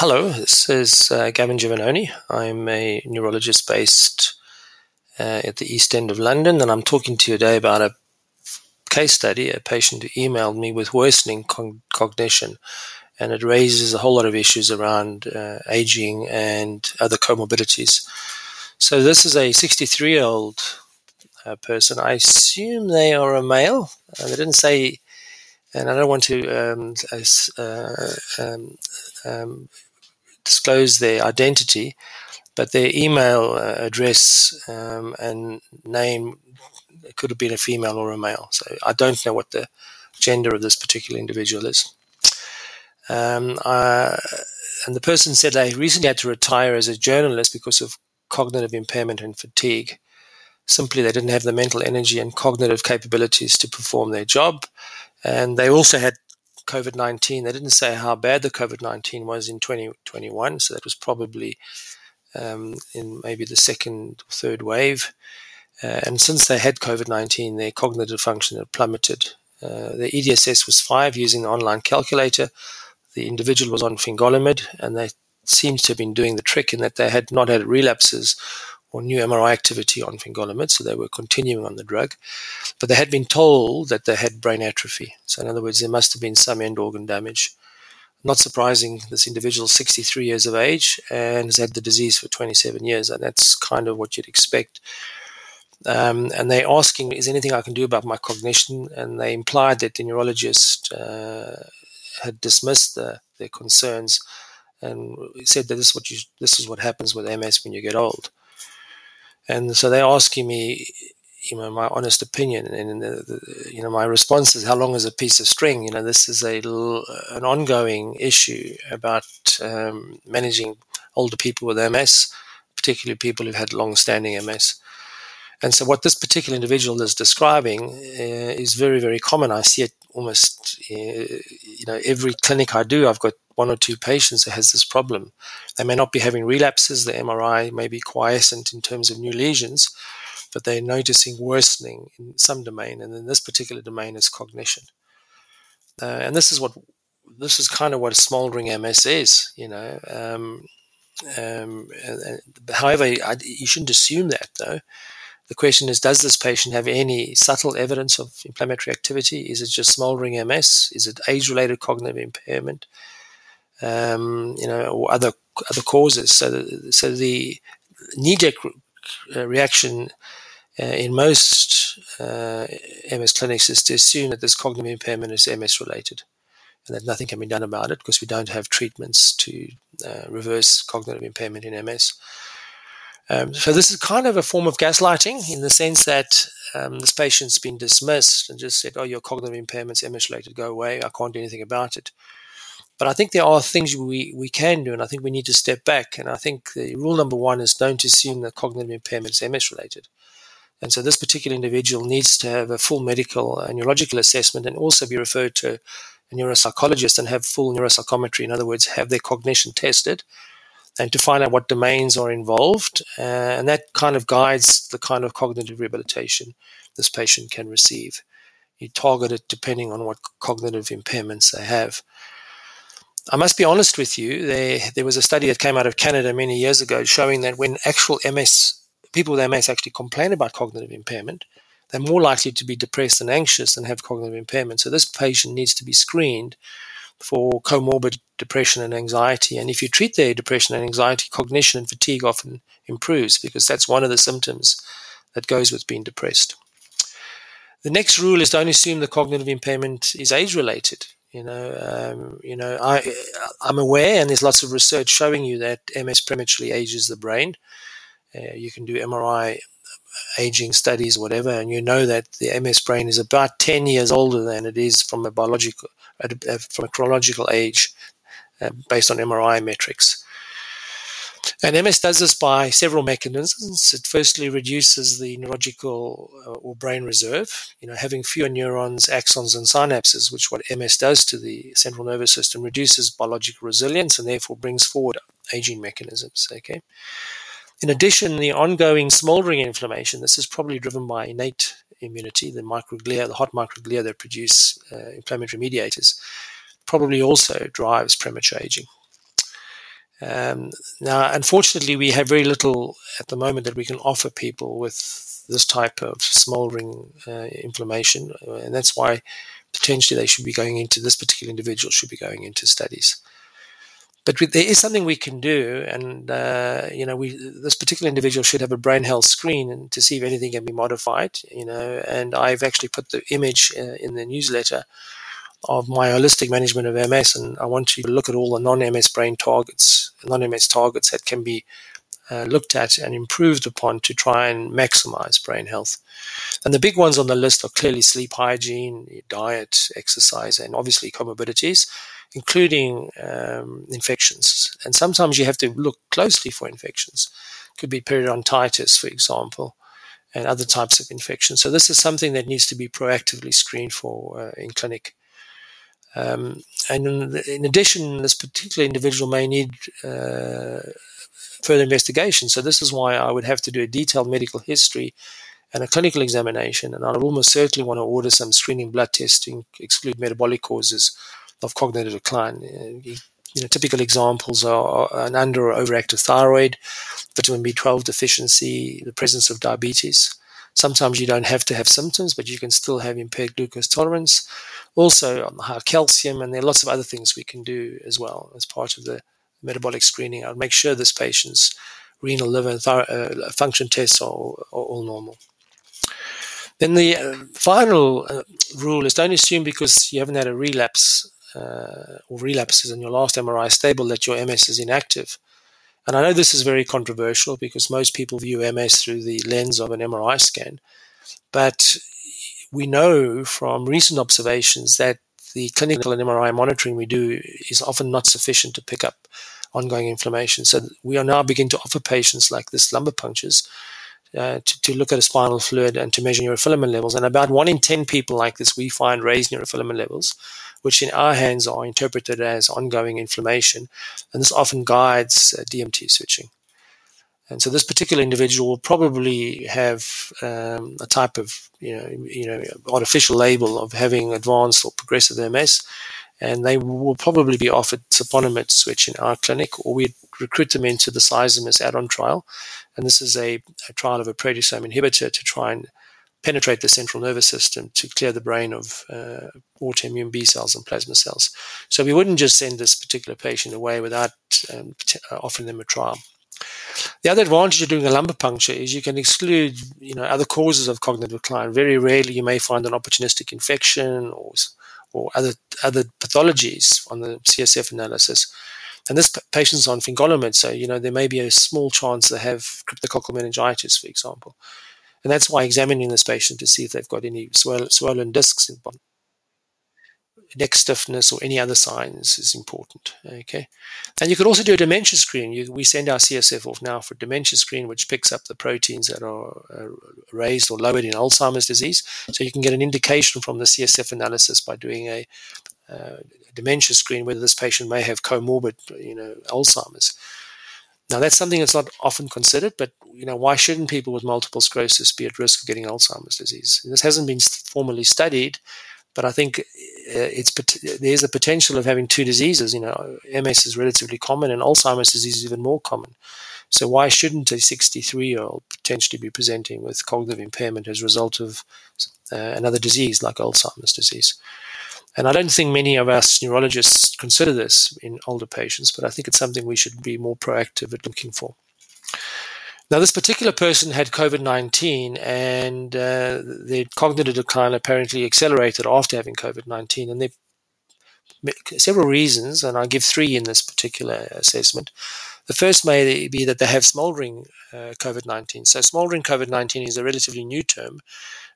hello, this is uh, Gavin Giovannoni. I'm a neurologist based uh, at the East End of London, and I'm talking to you today about a case study, a patient who emailed me with worsening con- cognition, and it raises a whole lot of issues around uh, aging and other comorbidities. So, this is a 63 year old uh, person. I assume they are a male. Uh, they didn't say and I don't want to um, uh, um, um, disclose their identity, but their email uh, address um, and name could have been a female or a male. So I don't know what the gender of this particular individual is. Um, and the person said they recently had to retire as a journalist because of cognitive impairment and fatigue. Simply, they didn't have the mental energy and cognitive capabilities to perform their job. And they also had COVID 19. They didn't say how bad the COVID 19 was in 2021, so that was probably um, in maybe the second or third wave. Uh, and since they had COVID 19, their cognitive function had plummeted. Uh, the EDSS was five using the online calculator. The individual was on fingolimod, and they seemed to have been doing the trick in that they had not had relapses or new MRI activity on fingolimod, so they were continuing on the drug. But they had been told that they had brain atrophy. So, in other words, there must have been some end organ damage. Not surprising, this individual is 63 years of age and has had the disease for 27 years, and that's kind of what you'd expect. Um, and they're asking, is anything I can do about my cognition? And they implied that the neurologist uh, had dismissed the, their concerns and said that this is what you, this is what happens with MS when you get old. And so they're asking me, you know, my honest opinion, and the, the, you know, my response is, how long is a piece of string? You know, this is a an ongoing issue about um, managing older people with MS, particularly people who've had long-standing MS. And so, what this particular individual is describing uh, is very, very common. I see it almost, uh, you know, every clinic I do. I've got one or two patients that has this problem. They may not be having relapses. The MRI may be quiescent in terms of new lesions, but they're noticing worsening in some domain, and in this particular domain is cognition. Uh, and this is what this is kind of what smoldering MS is, you know. Um, um, however, I, you shouldn't assume that though. The question is, does this patient have any subtle evidence of inflammatory activity? Is it just smoldering MS? Is it age-related cognitive impairment? um, you know, or other other causes. So, the, so the knee-jerk uh, reaction uh, in most uh, MS clinics is to assume that this cognitive impairment is MS related, and that nothing can be done about it because we don't have treatments to uh, reverse cognitive impairment in MS. Um, so this is kind of a form of gaslighting in the sense that um, this patient's been dismissed and just said, "Oh, your cognitive impairment's MS related. Go away. I can't do anything about it." But I think there are things we, we can do, and I think we need to step back. And I think the rule number one is don't assume that cognitive impairment is MS related. And so this particular individual needs to have a full medical and neurological assessment and also be referred to a neuropsychologist and have full neuropsychometry. In other words, have their cognition tested and to find out what domains are involved. Uh, and that kind of guides the kind of cognitive rehabilitation this patient can receive. You target it depending on what cognitive impairments they have. I must be honest with you. There, there was a study that came out of Canada many years ago showing that when actual MS people with MS actually complain about cognitive impairment, they're more likely to be depressed and anxious and have cognitive impairment. So this patient needs to be screened for comorbid depression and anxiety. And if you treat their depression and anxiety, cognition and fatigue often improves because that's one of the symptoms that goes with being depressed. The next rule is don't assume the cognitive impairment is age related. You know, um, you know, I I'm aware, and there's lots of research showing you that MS prematurely ages the brain. Uh, you can do MRI aging studies, whatever, and you know that the MS brain is about 10 years older than it is from a biological, from a chronological age, based on MRI metrics. And MS does this by several mechanisms. It firstly reduces the neurological uh, or brain reserve, you know, having fewer neurons, axons, and synapses, which what MS does to the central nervous system, reduces biological resilience and therefore brings forward aging mechanisms. Okay. In addition, the ongoing smoldering inflammation, this is probably driven by innate immunity, the microglia, the hot microglia that produce uh, inflammatory mediators, probably also drives premature aging. Um, now, unfortunately, we have very little at the moment that we can offer people with this type of smoldering uh, inflammation, and that's why potentially they should be going into this particular individual should be going into studies. But there is something we can do, and uh, you know, we this particular individual should have a brain health screen to see if anything can be modified. You know, and I've actually put the image uh, in the newsletter of my holistic management of MS, and I want you to look at all the non-MS brain targets, non-MS targets that can be uh, looked at and improved upon to try and maximize brain health. And the big ones on the list are clearly sleep hygiene, diet, exercise, and obviously comorbidities, including um, infections. And sometimes you have to look closely for infections. Could be periodontitis, for example, and other types of infections. So this is something that needs to be proactively screened for uh, in clinic. Um, and in, addition, this particular individual may need uh, further investigation. So this is why I would have to do a detailed medical history and a clinical examination. And I would almost certainly want to order some screening blood tests to exclude metabolic causes of cognitive decline. Uh, you know, typical examples are an under or overactive thyroid, vitamin B12 deficiency, the presence of diabetes. Sometimes you don't have to have symptoms, but you can still have impaired glucose tolerance. Also, on high calcium, and there are lots of other things we can do as well as part of the metabolic screening. I'd make sure this patient's renal, liver, uh, function tests are, are, all normal. Then the uh, final uh, rule is don't assume because you haven't had a relapse uh, or relapses in your last MRI stable that your MS is inactive. And I know this is very controversial because most people view MS through the lens of an MRI scan. But we know from recent observations that the clinical and MRI monitoring we do is often not sufficient to pick up ongoing inflammation. So we are now beginning to offer patients like this lumbar punctures uh, to, to, look at a spinal fluid and to measure neurofilament levels. And about one in 10 people like this, we find raised neurofilament levels, which in our hands are interpreted as ongoing inflammation. And this often guides uh, DMT switching. And so this particular individual will probably have um, a type of, you know, you know, artificial label of having advanced or progressive MS, and they will probably be offered siponimod switch in our clinic, or we recruit them into the Cyzimus add-on trial. And this is a, a trial of a proteasome inhibitor to try and penetrate the central nervous system to clear the brain of uh, autoimmune B cells and plasma cells. So we wouldn't just send this particular patient away without um, offering them a trial. The other advantage of doing a lumbar puncture is you can exclude, you know, other causes of cognitive decline. Very rarely you may find an opportunistic infection or or other other pathologies on the CSF analysis. And this patient's on fingolimod, so you know there may be a small chance they have cryptococcal meningitis, for example. And that's why examining this patient to see if they've got any swollen discs in bottom neck stiffness or any other signs is important. Okay, and you could also do a dementia screen. You, we send our CSF off now for a dementia screen, which picks up the proteins that are uh, raised or lowered in Alzheimer's disease. So you can get an indication from the CSF analysis by doing a uh, dementia screen whether this patient may have comorbid, you know, Alzheimer's. Now that's something that's not often considered, but you know why shouldn't people with multiple sclerosis be at risk of getting Alzheimer's disease? This hasn't been formally studied, but I think uh, it's there's a potential of having two diseases. You know, MS is relatively common, and Alzheimer's disease is even more common. So why shouldn't a 63-year-old potentially be presenting with cognitive impairment as a result of uh, another disease like Alzheimer's disease? And I don't think many of us neurologists consider this in older patients, but I think it's something we should be more proactive at looking for. Now, this particular person had COVID 19 and uh, the cognitive decline apparently accelerated after having COVID 19. And there are several reasons, and I'll give three in this particular assessment. The first may be that they have smoldering uh, COVID 19. So, smoldering COVID 19 is a relatively new term.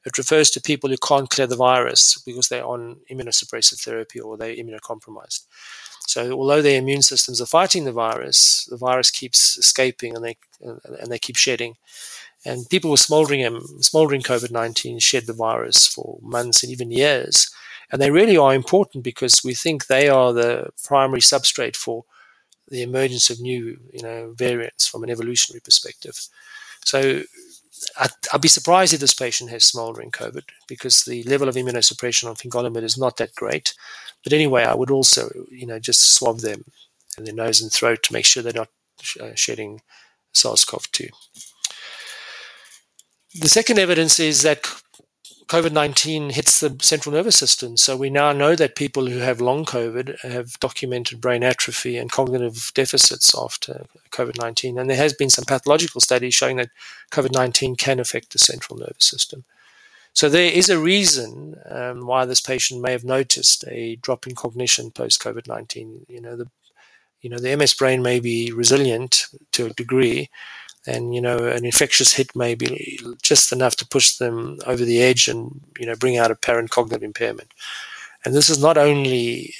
It refers to people who can't clear the virus because they're on immunosuppressive therapy or they're immunocompromised. So although their immune systems are fighting the virus, the virus keeps escaping and they and they keep shedding. And people with smoldering smoldering COVID nineteen shed the virus for months and even years. And they really are important because we think they are the primary substrate for the emergence of new, you know, variants from an evolutionary perspective. So I'd, I'd, be surprised if this patient has smoldering COVID because the level of immunosuppression on fingolimod is not that great. But anyway, I would also, you know, just swab them in their nose and throat to make sure they're not uh, shedding SARS-CoV-2. The second evidence is that COVID 19 hits the central nervous system. So we now know that people who have long COVID have documented brain atrophy and cognitive deficits after COVID 19. And there has been some pathological studies showing that COVID 19 can affect the central nervous system. So there is a reason um, why this patient may have noticed a drop in cognition post COVID 19. You know, the you know the MS brain may be resilient to a degree, and you know an infectious hit may be just enough to push them over the edge and you know bring out apparent cognitive impairment. And this is not only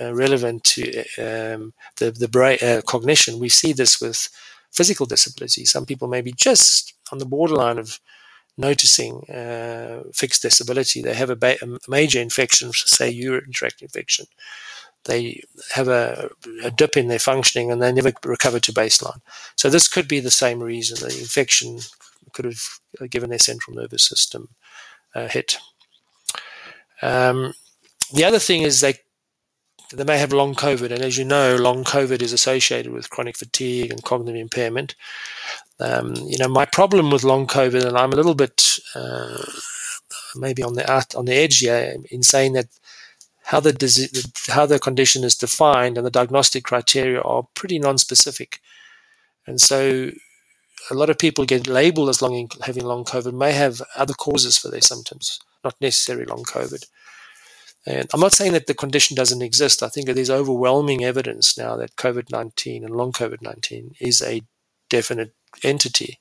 uh, relevant to um, the the brain uh, cognition. We see this with physical disability. Some people may be just on the borderline of noticing uh, fixed disability. They have a, ba- a major infection say urinary tract infection they have a, a, dip in their functioning and they never recover to baseline. So this could be the same reason. The infection could have given their central nervous system a hit. Um, the other thing is they they may have long COVID, and as you know, long COVID is associated with chronic fatigue and cognitive impairment. Um, you know, my problem with long COVID, and I'm a little bit uh, maybe on the on the edge here in saying that how the disease, how the condition is defined and the diagnostic criteria are pretty non-specific. And so a lot of people get labeled as long, having long COVID may have other causes for their symptoms, not necessarily long COVID. And I'm not saying that the condition doesn't exist. I think that there's overwhelming evidence now that COVID 19 and long COVID 19 is a definite entity.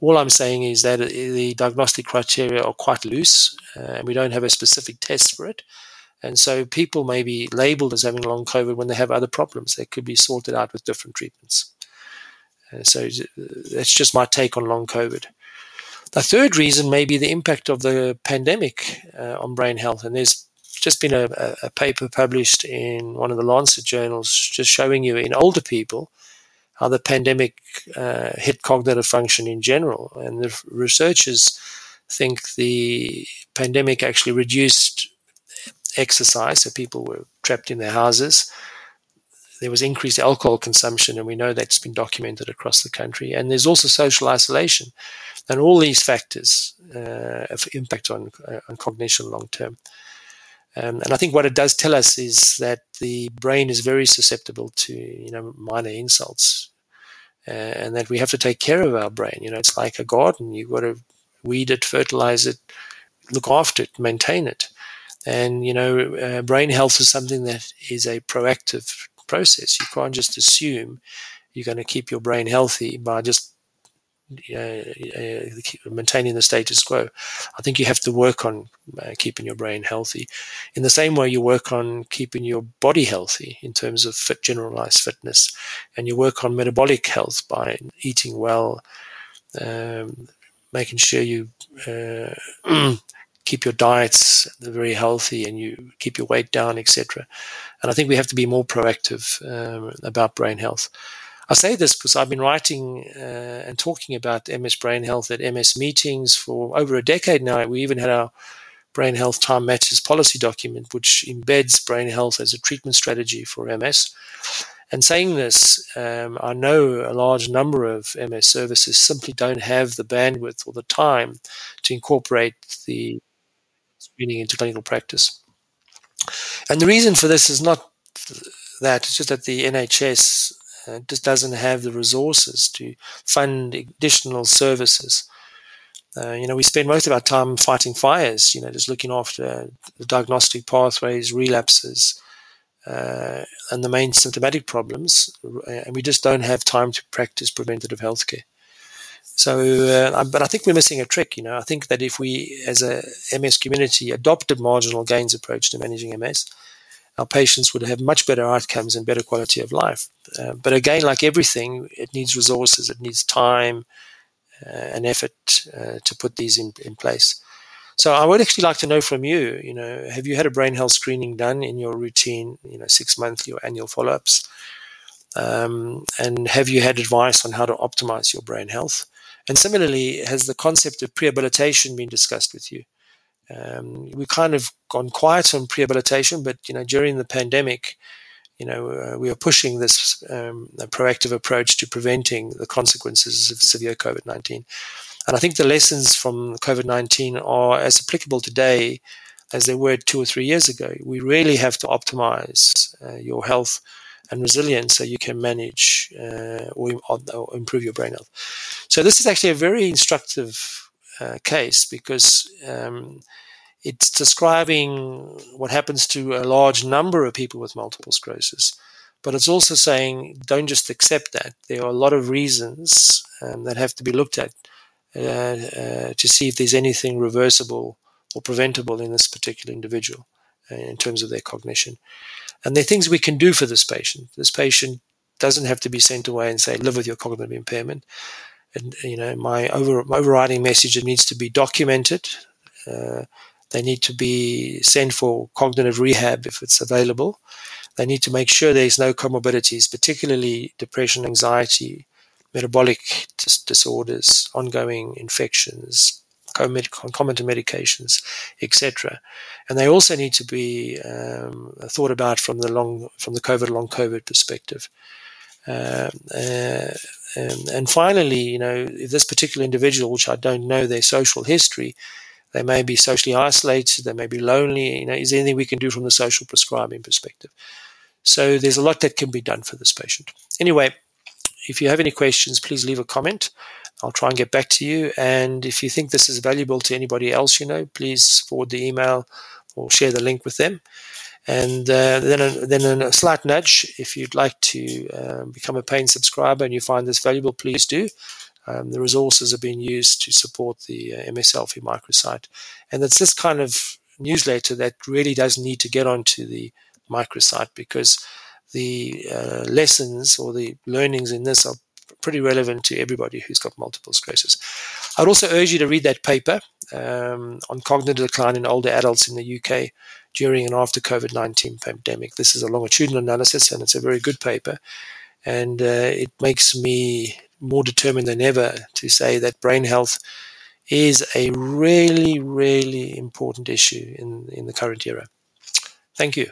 All I'm saying is that the diagnostic criteria are quite loose, and we don't have a specific test for it. And so people may be labeled as having long COVID when they have other problems that could be sorted out with different treatments. Uh, so that's just my take on long COVID. The third reason may be the impact of the pandemic uh, on brain health. And there's just been a, a, paper published in one of the Lancet journals just showing you in older people how the pandemic uh, hit cognitive function in general. And the researchers think the pandemic actually reduced exercise, so people were trapped in their houses. There was increased alcohol consumption, and we know that's been documented across the country. And there's also social isolation, and all these factors uh, have impact on uh, on cognition long term. Um, and I think what it does tell us is that the brain is very susceptible to you know minor insults, uh, and that we have to take care of our brain. You know, it's like a garden; you've got to weed it, fertilize it, look after it, maintain it. And, you know, uh, brain health is something that is a proactive process. You can't just assume you're going to keep your brain healthy by just uh, uh, maintaining the status quo. I think you have to work on uh, keeping your brain healthy in the same way you work on keeping your body healthy in terms of fit, generalized fitness, and you work on metabolic health by eating well, um, making sure you uh, keep your diets very healthy and you keep your weight down, etc. And I think we have to be more proactive um, about brain health. I say this because I've been writing uh, and talking about MS brain health at MS meetings for over a decade now. We even had our brain health Time Matters policy document, which embeds brain health as a treatment strategy for MS. And saying this, um, I know a large number of MS services simply don't have the bandwidth or the time to incorporate the screening into clinical practice. And the reason for this is not that, it's just that the NHS uh, just doesn't have the resources to fund additional services. Uh, you know, we spend most of our time fighting fires, you know, just looking after the diagnostic pathways, relapses, uh, and the main symptomatic problems, and we just don't have time to practice preventative healthcare. So, uh, but I think we're missing a trick. You know, I think that if we, as a MS community, adopted marginal gains approach to managing MS, our patients would have much better outcomes and better quality of life. Uh, but again, like everything, it needs resources, it needs time uh, and effort uh, to put these in, in place. So I would actually like to know from you, you know, have you had a brain health screening done in your routine, you know, six monthly or annual follow-ups? Um, and have you had advice on how to optimize your brain health? And similarly, has the concept of prehabilitation been discussed with you? Um, we've kind of gone quiet on prehabilitation, but you know, during the pandemic, you know, uh, we are pushing this um, proactive approach to preventing the consequences of severe COVID 19. And I think the lessons from COVID 19 are as applicable today as they were two or three years ago. We really have to optimize uh, your health and resilience so you can manage uh, or, or, improve your brain health. So, this is actually a very instructive uh, case because um, it's describing what happens to a large number of people with multiple sclerosis. But it's also saying don't just accept that. There are a lot of reasons um, that have to be looked at uh, uh, to see if there's anything reversible or preventable in this particular individual uh, in terms of their cognition. And there are things we can do for this patient. This patient doesn't have to be sent away and say, live with your cognitive impairment. And, you know, my, over, my overriding message, it needs to be documented. Uh, they need to be sent for cognitive rehab if it's available. They need to make sure there's no comorbidities, particularly depression, anxiety, metabolic dis- disorders, ongoing infections, concomitant medications, etc. And they also need to be um, thought about from the long, from the COVID long COVID perspective. Um, uh, and, and, finally, you know, if this particular individual, which I don't know their social history, they may be socially isolated, they may be lonely. You know, is there anything we can do from the social prescribing perspective? So there's a lot that can be done for this patient. Anyway, if you have any questions, please leave a comment. I'll try and get back to you. And if you think this is valuable to anybody else, you know, please forward the email or share the link with them. And uh, then, a, then a slight nudge if you'd like to um, become a paying subscriber and you find this valuable, please do. Um, the resources are being used to support the uh, microsite. And it's this kind of newsletter that really does need to get onto the microsite because the uh, lessons or the learnings in this are pretty relevant to everybody who's got multiple sclerosis. I'd also urge you to read that paper um, on cognitive decline in older adults in the UK during and after COVID 19 pandemic. This is a longitudinal analysis and it's a very good paper. And uh, it makes me more determined than ever to say that brain health is a really, really important issue in, in the current era. Thank you.